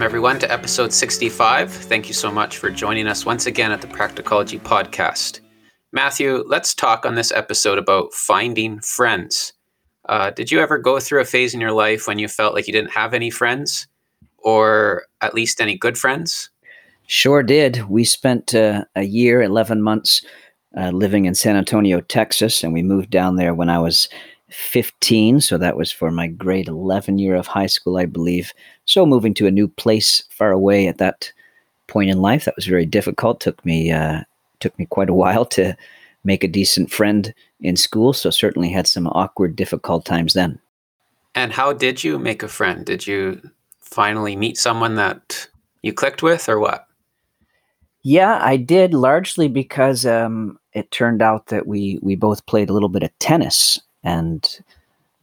welcome everyone to episode 65. Thank you so much for joining us once again at the Practicology Podcast. Matthew, let's talk on this episode about finding friends. Uh, did you ever go through a phase in your life when you felt like you didn't have any friends, or at least any good friends? Sure did. We spent uh, a year, 11 months uh, living in San Antonio, Texas, and we moved down there when I was 15. So that was for my grade 11 year of high school, I believe. So moving to a new place far away at that point in life, that was very difficult. Took me uh, took me quite a while to make a decent friend in school. So certainly had some awkward, difficult times then. And how did you make a friend? Did you finally meet someone that you clicked with, or what? Yeah, I did largely because um, it turned out that we we both played a little bit of tennis and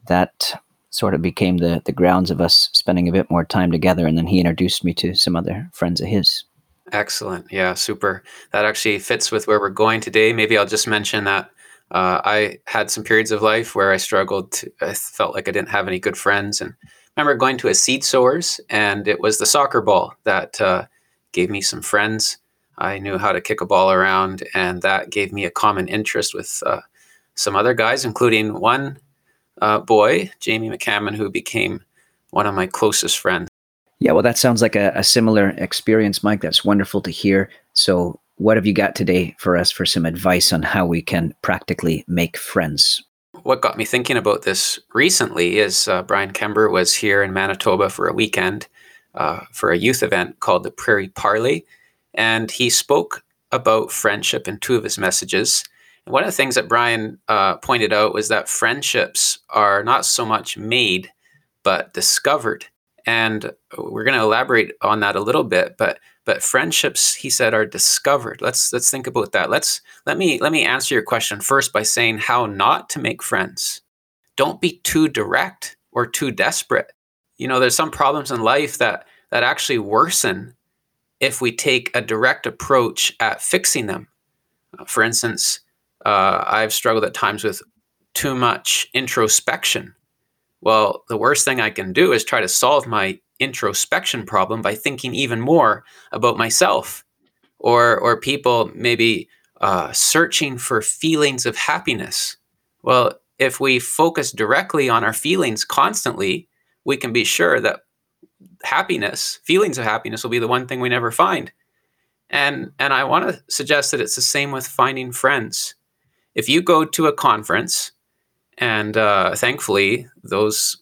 that sort of became the the grounds of us spending a bit more time together and then he introduced me to some other friends of his. Excellent. Yeah super. That actually fits with where we're going today. Maybe i'll just mention that uh, i had some periods of life where i struggled to, i felt like i didn't have any good friends and I remember going to a seed sowers and it was the soccer ball that uh, gave me some friends. I knew how to kick a ball around and that gave me a common interest with uh, some other guys, including one uh, boy, Jamie McCammon, who became one of my closest friends. Yeah, well, that sounds like a, a, similar experience, Mike. That's wonderful to hear. So, what have you got today for us for some advice on how we can practically make friends? What got me thinking about this recently is uh, Brian Kember was here in Manitoba for a weekend uh, for a youth event called the Prairie Parley. And he spoke about friendship in two of his messages. One of the things that Brian uh, pointed out was that friendships are not so much made, but discovered. And we're going to elaborate on that a little bit, but but friendships, he said, are discovered. Let's let's think about that. Let's let me let me answer your question first by saying how not to make friends. Don't be too direct or too desperate. You know, there's some problems in life that that actually worsen if we take a direct approach at fixing them. Uh, for instance, uh, I've struggled at times with too much introspection. Well, the worst thing I can do is try to solve my introspection problem by thinking even more about myself or or people maybe uh, searching for feelings of happiness. Well, if we focus directly on our feelings constantly, we can be sure that happiness, feelings of happiness, will be the one thing we never find. And and I want to suggest that it's the same with finding friends if you go to a conference, and uh, thankfully those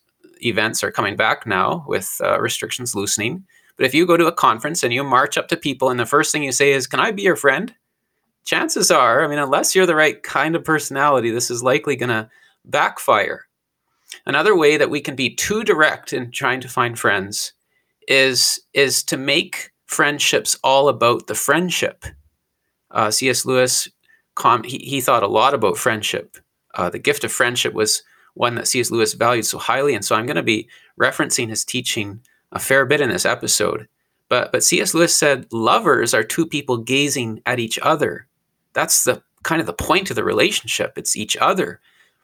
events are coming back now with uh, restrictions loosening. But if you go to a conference and you march up to people and the first thing you say is, Can I be your friend? Chances are, I mean, unless you're the right kind of personality, this is likely going to backfire. Another way that we can be too direct in trying to find friends is, is to make friendships all about the friendship. Uh, C.S. Lewis com- he, he thought a lot about friendship. Uh, the gift of friendship was one that C.S. Lewis valued so highly, and so I'm going to be referencing his teaching a fair bit in this episode. But but C.S. Lewis said lovers are two people gazing at each other. That's the kind of the point of the relationship. It's each other.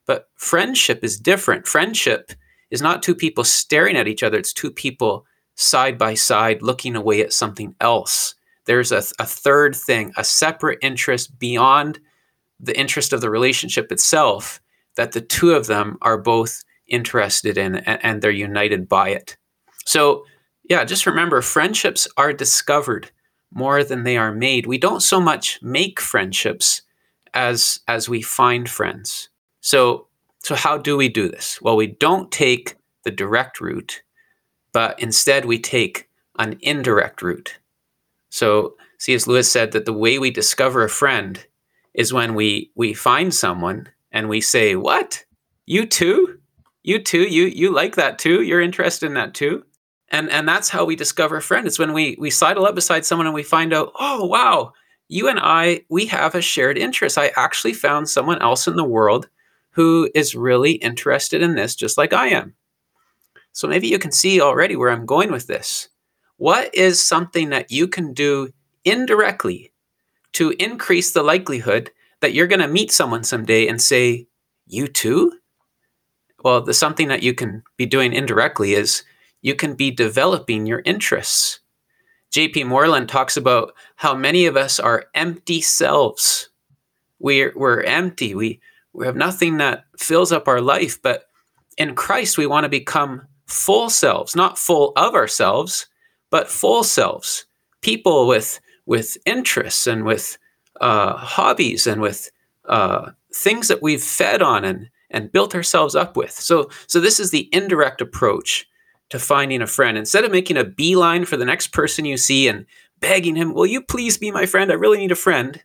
But friendship is different. Friendship is not two people staring at each other. It's two people side by side looking away at something else there's a, a third thing, a separate interest beyond the interest of the relationship itself that the two of them are both interested in and, and they're united by it. So, yeah, just remember friendships are discovered more than they are made. We don't so much make friendships as as we find friends. So, so how do we do this? Well, we don't take the direct route, but instead we take an indirect route. So C.S. Lewis said that the way we discover a friend is when we we find someone and we say, "What? You too? You too? You you like that too? You're interested in that too?" And and that's how we discover a friend. It's when we we sidle up beside someone and we find out, "Oh, wow, you and I we have a shared interest. I actually found someone else in the world who is really interested in this just like I am." So maybe you can see already where I'm going with this. What is something that you can do indirectly to increase the likelihood that you're going to meet someone someday and say, You too? Well, the something that you can be doing indirectly is you can be developing your interests. J.P. Moreland talks about how many of us are empty selves. We're, we're empty. We, we have nothing that fills up our life. But in Christ, we want to become full selves, not full of ourselves, but full selves. People with, with interests and with uh, hobbies and with uh, things that we've fed on and, and built ourselves up with. So, so this is the indirect approach to finding a friend. Instead of making a beeline for the next person you see and begging him, Will you please be my friend? I really need a friend.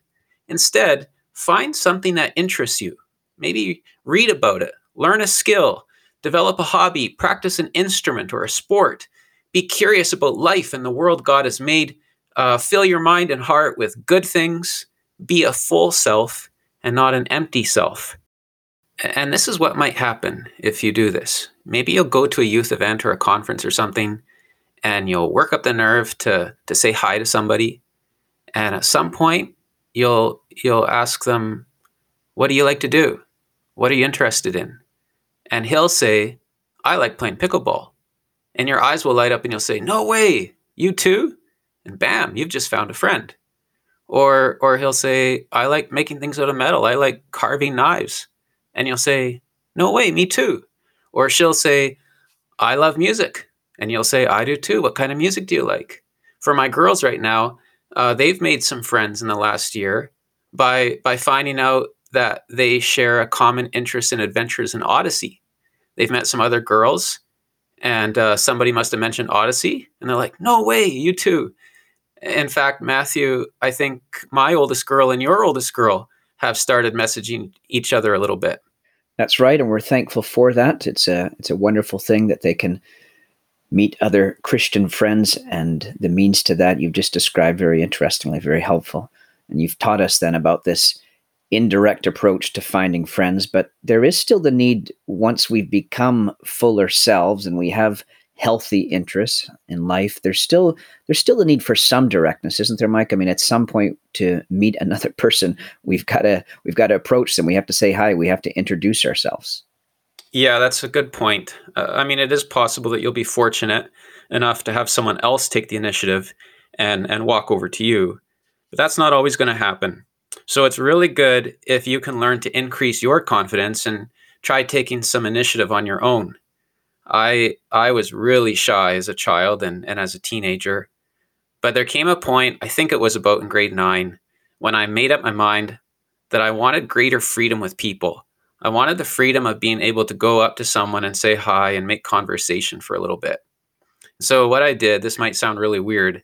Instead, find something that interests you. Maybe read about it, learn a skill, develop a hobby, practice an instrument or a sport. Be curious about life and the world God has made. Uh, fill your mind and heart with good things. Be a full self and not an empty self. And this is what might happen if you do this. Maybe you'll go to a youth event or a conference or something and you'll work up the nerve to to say hi to somebody and at some point you'll you'll ask them what do you like to do? What are you interested in? And he'll say, I like playing pickleball. And your eyes will light up and you'll say, No way, you too? And bam, you've just found a friend. Or or he'll say, I like making things out of metal. I like carving knives. And you'll say, No way, me too. Or she'll say, I love music. And you'll say, I do too. What kind of music do you like? For my girls right now, uh, they've made some friends in the last year by by finding out that they share a common interest in adventures in Odyssey. They've met some other girls, and uh, somebody must have mentioned Odyssey, and they're like, "No way, you too." In fact, Matthew, I think my oldest girl and your oldest girl have started messaging each other a little bit. That's right, and we're thankful for that. It's a it's a wonderful thing that they can meet other Christian friends, and the means to that you've just described very interestingly, very helpful. And you've taught us then about this indirect approach to finding friends, but there is still the need once we've become fuller selves and we have healthy interests in life there's still there's still a need for some directness isn't there mike? I mean at some point to meet another person we've got to we've got to approach them. We have to say hi. We have to introduce ourselves. Yeah that's a good point. Uh, i mean it is possible that you'll be fortunate enough to have someone else take the initiative and and walk over to you but that's not always going to happen so it's really good if you can learn to increase your confidence and try taking some initiative on your own I I was really shy as a child and, and as a teenager. But there came a point, I think it was about in grade nine, when I made up my mind that I wanted greater freedom with people. I wanted the freedom of being able to go up to someone and say hi and make conversation for a little bit. So, what I did, this might sound really weird,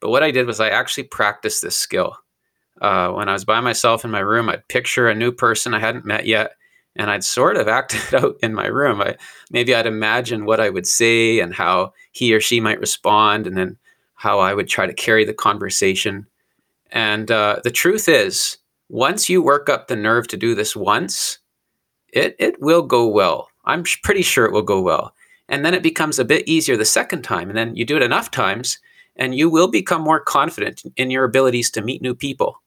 but what I did was I actually practiced this skill. Uh, when I was by myself in my room, I'd picture a new person I hadn't met yet and I'd sort of act it out in my room. I, maybe I'd imagine what I would say and how he or she might respond, and then how I would try to carry the conversation. And uh, the truth is, once you work up the nerve to do this once, it it will go well. I'm pretty sure it will go well. And then it becomes a bit easier the second time, and then you do it enough times, and you will become more confident in your abilities to meet new people.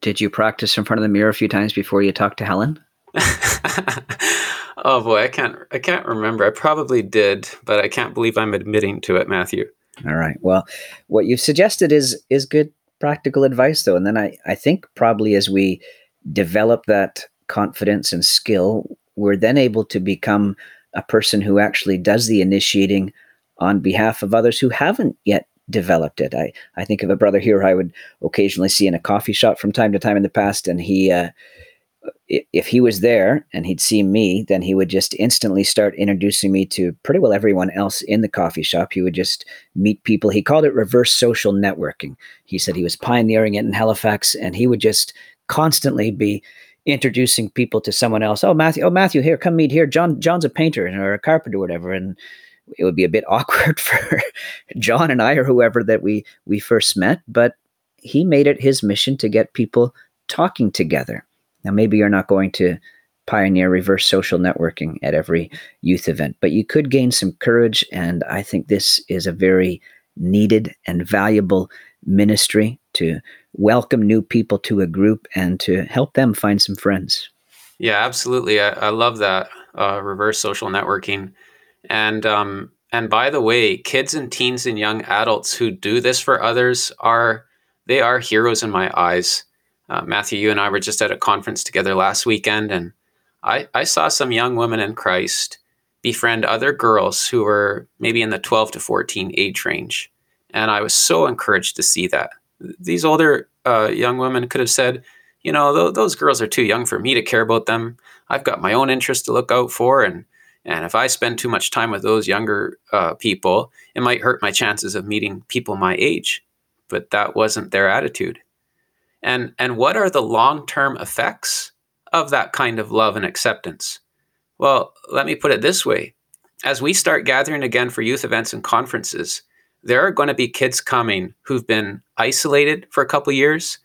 Did you practice in front of the mirror a few times before you talked to Helen? oh boy, I can't I can't remember. I probably did, but I can't believe I'm admitting to it, Matthew. All right. Well, what you've suggested is is good practical advice though. And then I, I think probably as we develop that confidence and skill, we're then able to become a person who actually does the initiating on behalf of others who haven't yet developed it. I, I think of a brother here I would occasionally see in a coffee shop from time to time in the past, and he uh, if he was there and he'd see me, then he would just instantly start introducing me to pretty well everyone else in the coffee shop. He would just meet people. He called it reverse social networking. He said he was pioneering it in Halifax, and he would just constantly be introducing people to someone else. Oh, Matthew, oh Matthew, here, come meet here. John, John's a painter or a carpenter, or whatever, and it would be a bit awkward for John and I or whoever that we we first met, but he made it his mission to get people talking together now, maybe you're not going to pioneer reverse social networking at every youth event, but you could gain some courage. And I think this is a very needed and valuable ministry to welcome new people to a group and to help them find some friends. Yeah, absolutely. I, I love that uh, reverse social networking. And um, and by the way, kids and teens and young adults who do this for others are they are heroes in my eyes. Uh, Matthew, you and I were just at a conference together last weekend, and I, I saw some young women in Christ befriend other girls who were maybe in the 12 to 14 age range. And I was so encouraged to see that. These older uh, young women could have said, you know, th- those girls are too young for me to care about them. I've got my own interests to look out for. And, and if I spend too much time with those younger uh, people, it might hurt my chances of meeting people my age. But that wasn't their attitude. And, and what are the long term effects of that kind of love and acceptance? Well, let me put it this way as we start gathering again for youth events and conferences, there are going to be kids coming who've been isolated for a couple years,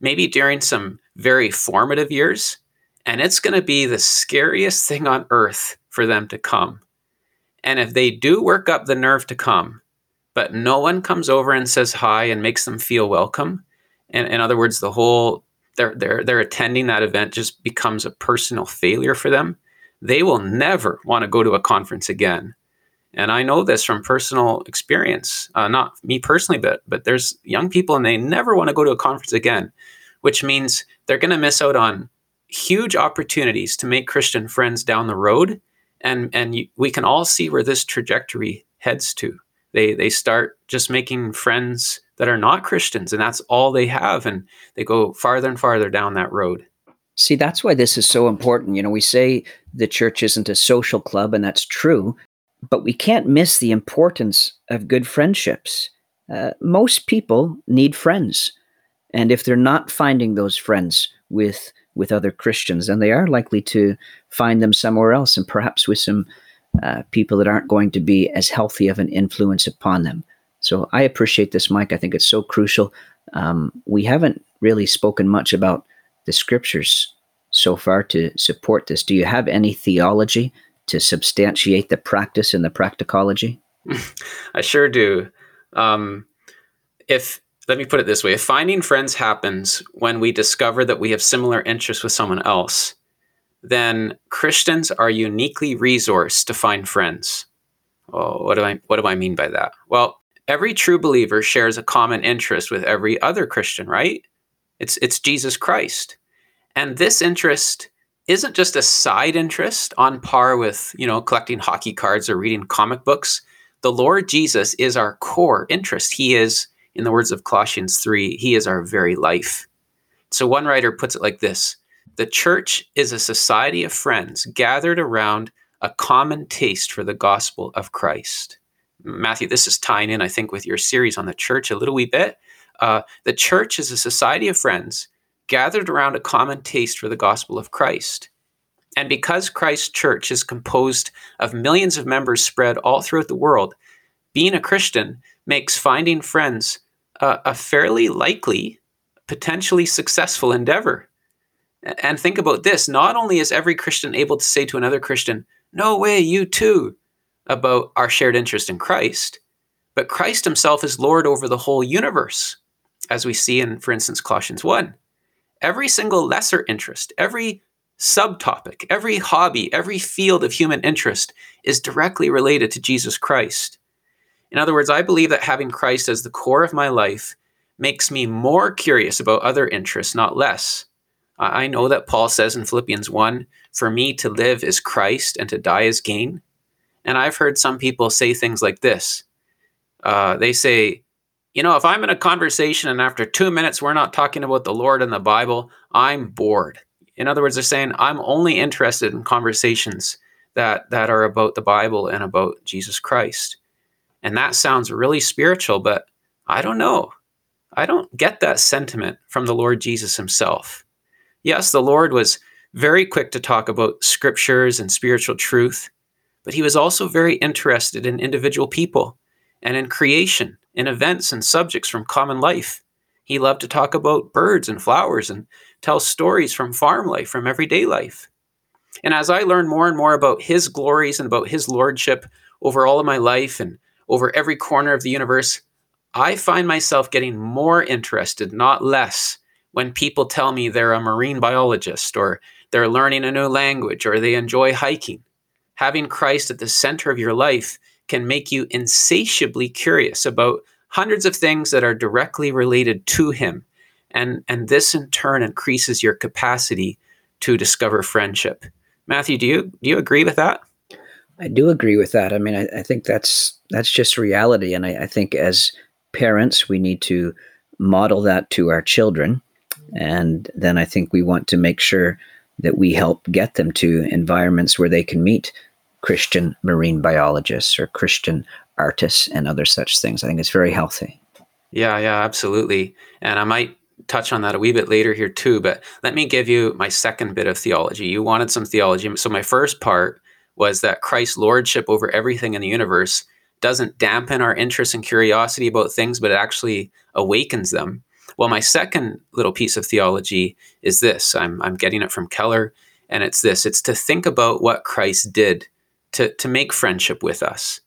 maybe during some very formative years, and it's going to be the scariest thing on earth for them to come. And if they do work up the nerve to come, but no one comes over and says hi and makes them feel welcome, and in other words, the whole they're they're they're attending that event just becomes a personal failure for them they will never want to go to a conference again. And I know this from personal experience, uh, not me personally, but but there's young people and they never want to go to a conference again, which means they're going to miss out on huge opportunities to make Christian friends down the road. And and we can all see where this trajectory heads to. They they start just making friends that are not Christians, and that's all they have, and they go farther and farther down that road. See, that's why this is so important. You know, we say the church isn't a social club, and that's true, but we can't miss the importance of good friendships. Uh, most people need friends, and if they're not finding those friends with with other Christians, and they are likely to find them somewhere else, and perhaps with some uh, people that aren't going to be as healthy of an influence upon them. So I appreciate this, Mike. I think it's so crucial. Um, we haven't really spoken much about the scriptures so far to support this. Do you have any theology to substantiate the practice and the practicology? I sure do. Um, if let me put it this way: if finding friends happens when we discover that we have similar interests with someone else, then Christians are uniquely resourced to find friends. Oh, what do I what do I mean by that? Well, every true believer shares a common interest with every other Christian, right? It's it's Jesus Christ. And this interest isn't just a side interest on par with, you know, collecting hockey cards or reading comic books. The Lord Jesus is our core interest. He is, in the words of Colossians 3, he is our very life. So one writer puts it like this The church is a society of friends gathered around a common taste for the gospel of Christ. Matthew, this is tying in, I think, with your series on the church a little wee bit. Uh, the church is a society of friends gathered around a common taste for the gospel of Christ. And because Christ's church is composed of millions of members spread all throughout the world, being a Christian makes finding friends a, a fairly likely, potentially successful endeavor. And think about this not only is every Christian able to say to another Christian, No way, you too, about our shared interest in Christ, but Christ himself is Lord over the whole universe, as we see in, for instance, Colossians 1 every single lesser interest, every subtopic, every hobby, every field of human interest is directly related to Jesus Christ. In other words, I believe that having Christ as the core of my life makes me more curious about other interests, not less. I know that Paul says in Philippians 1 For me to live is Christ and to die is gain. And I've heard some people say things like this. Uh, they say, you know, if I'm in a conversation and after two minutes we're not talking about the Lord and the Bible, I'm bored. In other words, they're saying I'm only interested in conversations that that are about the Bible and about Jesus Christ. And that sounds really spiritual, but I don't know. I don't get that sentiment from the Lord Jesus himself. Yes, the Lord was very quick to talk about scriptures and spiritual truth, but he was also very interested in individual people and in creation in events and subjects from common life. He loved to talk about birds and flowers and tell stories from farm life, from everyday life. And as I learn more and more about his glories and about his lordship over all of my life and over every corner of the universe, I find myself getting more interested, not less, when people tell me they're a marine biologist or they're learning a new language or they enjoy hiking. Having Christ at the center of your life can make you insatiably curious about hundreds of things that are directly related to him. And, and this in turn increases your capacity to discover friendship. Matthew, do you do you agree with that? I do agree with that. I mean, I, I think that's that's just reality, and I, I, think as parents, we need to model that to our children, and then I think we want to make sure that we help get them to environments where they can meet Christian marine biologists or Christian artists and other such things. I think it's very healthy. Yeah, yeah, absolutely. And I might touch on that a wee bit later here too, but let me give you my second bit of theology. You wanted some theology. So my first part was that Christ's lordship over everything in the universe doesn't dampen our interest and curiosity about things, but it actually awakens them. Well, my second little piece of theology is this. I'm, I'm getting it from Keller, and it's this it's to think about what Christ did to, to make friendship with us.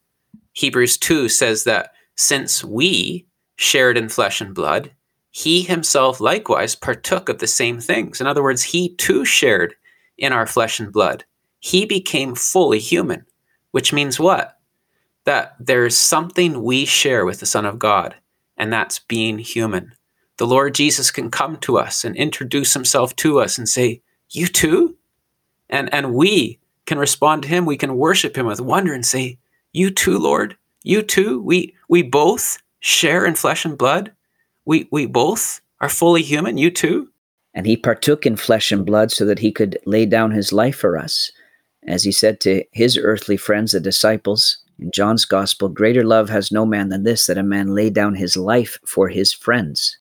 Hebrews 2 says that since we shared in flesh and blood, he himself likewise partook of the same things. In other words, he too shared in our flesh and blood. He became fully human, which means what? That there's something we share with the Son of God, and that's being human. The Lord Jesus can come to us and introduce himself to us and say, You too? And, and we can respond to him. We can worship him with wonder and say, You too, Lord? You too? We, we both share in flesh and blood? We, we both are fully human? You too? And he partook in flesh and blood so that he could lay down his life for us. As he said to his earthly friends, the disciples, in John's gospel, greater love has no man than this, that a man lay down his life for his friends.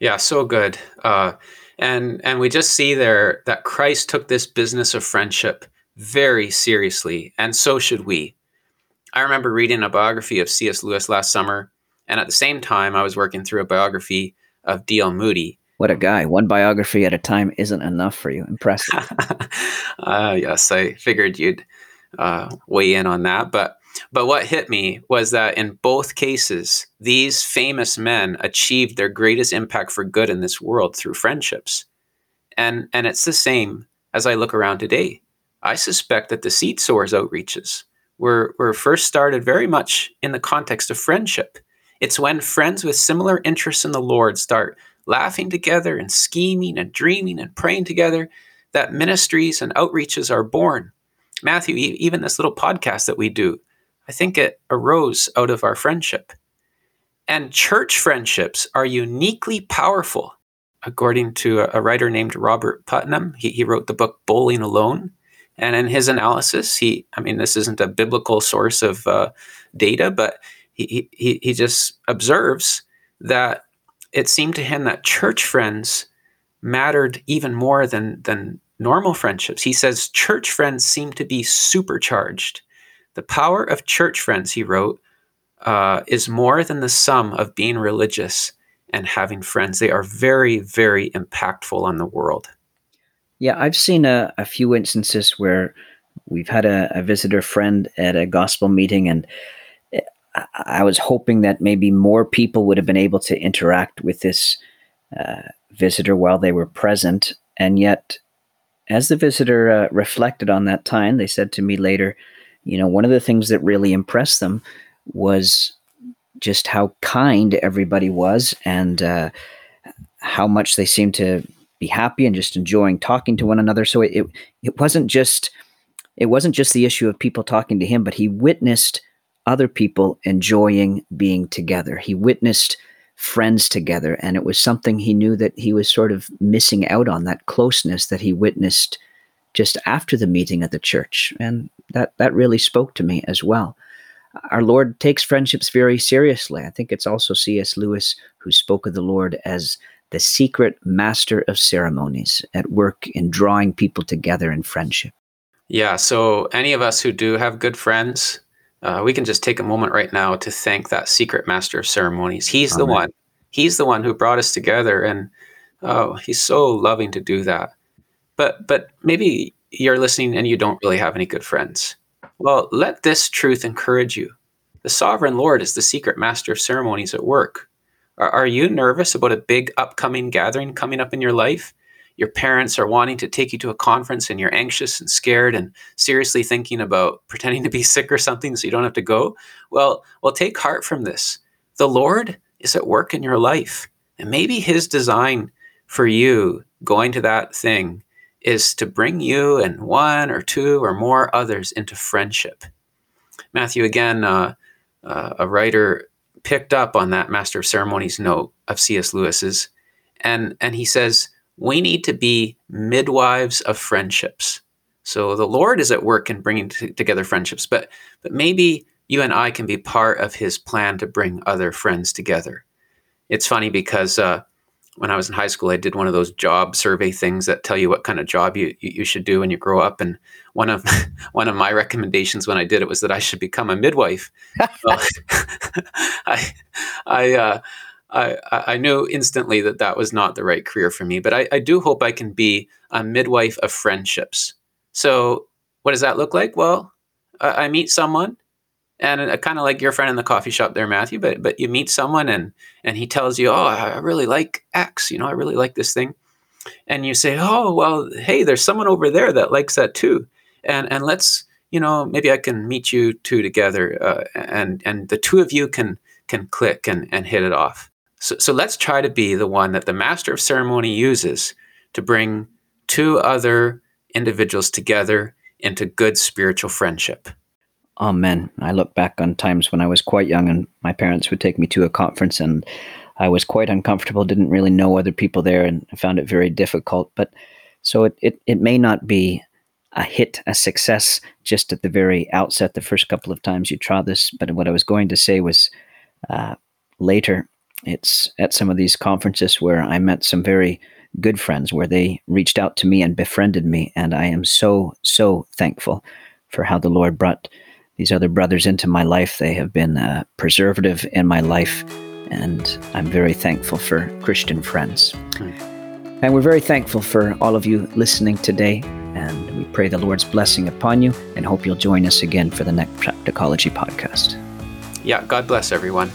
Yeah, so good. Uh, and and we just see there that Christ took this business of friendship very seriously, and so should we. I remember reading a biography of C.S. Lewis last summer, and at the same time, I was working through a biography of D.L. Moody. What a guy. One biography at a time isn't enough for you. Impressive. uh, yes, I figured you'd uh, weigh in on that. But but what hit me was that in both cases, these famous men achieved their greatest impact for good in this world through friendships. And, and it's the same as I look around today. I suspect that the seed sowers outreaches were, were first started very much in the context of friendship. It's when friends with similar interests in the Lord start laughing together and scheming and dreaming and praying together that ministries and outreaches are born. Matthew, even this little podcast that we do, I think it arose out of our friendship. And church friendships are uniquely powerful, according to a, writer named Robert Putnam. He, he wrote the book Bowling Alone. And in his analysis, he, I mean, this isn't a biblical source of uh, data, but he, he, he just observes that it seemed to him that church friends mattered even more than, than normal friendships. He says church friends seem to be supercharged the power of church friends, he wrote, uh, is more than the sum of being religious and having friends. They are very, very impactful on the world. Yeah, I've seen a, a few instances where we've had a, a, visitor friend at a gospel meeting, and eh, I was hoping that maybe more people would have been able to interact with this uh, visitor while they were present. And yet, as the visitor uh, reflected on that time, they said to me later, you know, one of the things that really impressed them was just how kind everybody was and uh, how much they seemed to be happy and just enjoying talking to one another. So it, it, it wasn't just it wasn't just the issue of people talking to him, but he witnessed other people enjoying being together. He witnessed friends together, and it was something he knew that he was sort of missing out on that closeness that he witnessed just after the meeting at the church. And that, that really spoke to me as well. Our Lord takes friendships very seriously. I think it's also C.S. Lewis who spoke of the Lord as the secret master of ceremonies at work in drawing people together in friendship. Yeah, so any of us who do have good friends, uh, we can just take a moment right now to thank that secret master of ceremonies. He's Amen. the one. He's the one who brought us together, and oh, he's so loving to do that. But but maybe you're listening and you don't really have any good friends. Well, let this truth encourage you. The sovereign Lord is the secret master of ceremonies at work. Are, are you nervous about a big upcoming gathering coming up in your life? your parents are wanting to take you to a conference and you're anxious and scared and seriously thinking about pretending to be sick or something so you don't have to go. Well, well, take heart from this. The Lord is at work in your life. And maybe his design for you going to that thing is to bring you and one or two or more others into friendship. Matthew, again, uh, uh, a writer picked up on that Master of Ceremonies note of C.S. Lewis's, and, and he says, we need to be midwives of friendships. So the Lord is at work in bringing t- together friendships, but but maybe you and I can be part of His plan to bring other friends together. It's funny because uh, when I was in high school, I did one of those job survey things that tell you what kind of job you you should do when you grow up. And one of one of my recommendations when I did it was that I should become a midwife. I I, uh, I I knew instantly that that was not the right career for me. But I, I do hope I can be a midwife of friendships. So what does that look like? Well, I, I meet someone and uh, kind of like your friend in the coffee shop there matthew but but you meet someone and and he tells you oh i really like x you know i really like this thing. And you say oh well hey there's someone over there that likes that too. And and let's you know maybe i can meet you two together uh, and and the two of you can can click and and hit it off. So so let's try to be the one that the master of ceremony uses to bring two other individuals together into good spiritual friendship Amen. I look back on times when I was quite young and my parents would take me to a conference and I was quite uncomfortable, didn't really know other people there and found it very difficult. But so it, it, it may not be a hit, a success just at the very outset, the first couple of times you try this. But what I was going to say was uh, later, it's at some of these conferences where I met some very good friends where they reached out to me and befriended me. And I am so, so thankful for how the Lord brought these other brothers into my life. They have been uh, preservative in my life, and I'm very thankful for Christian friends. And we're very thankful for all of you listening today, and we pray the Lord's blessing upon you and hope you'll join us again for the next Practicology podcast. Yeah, God bless everyone.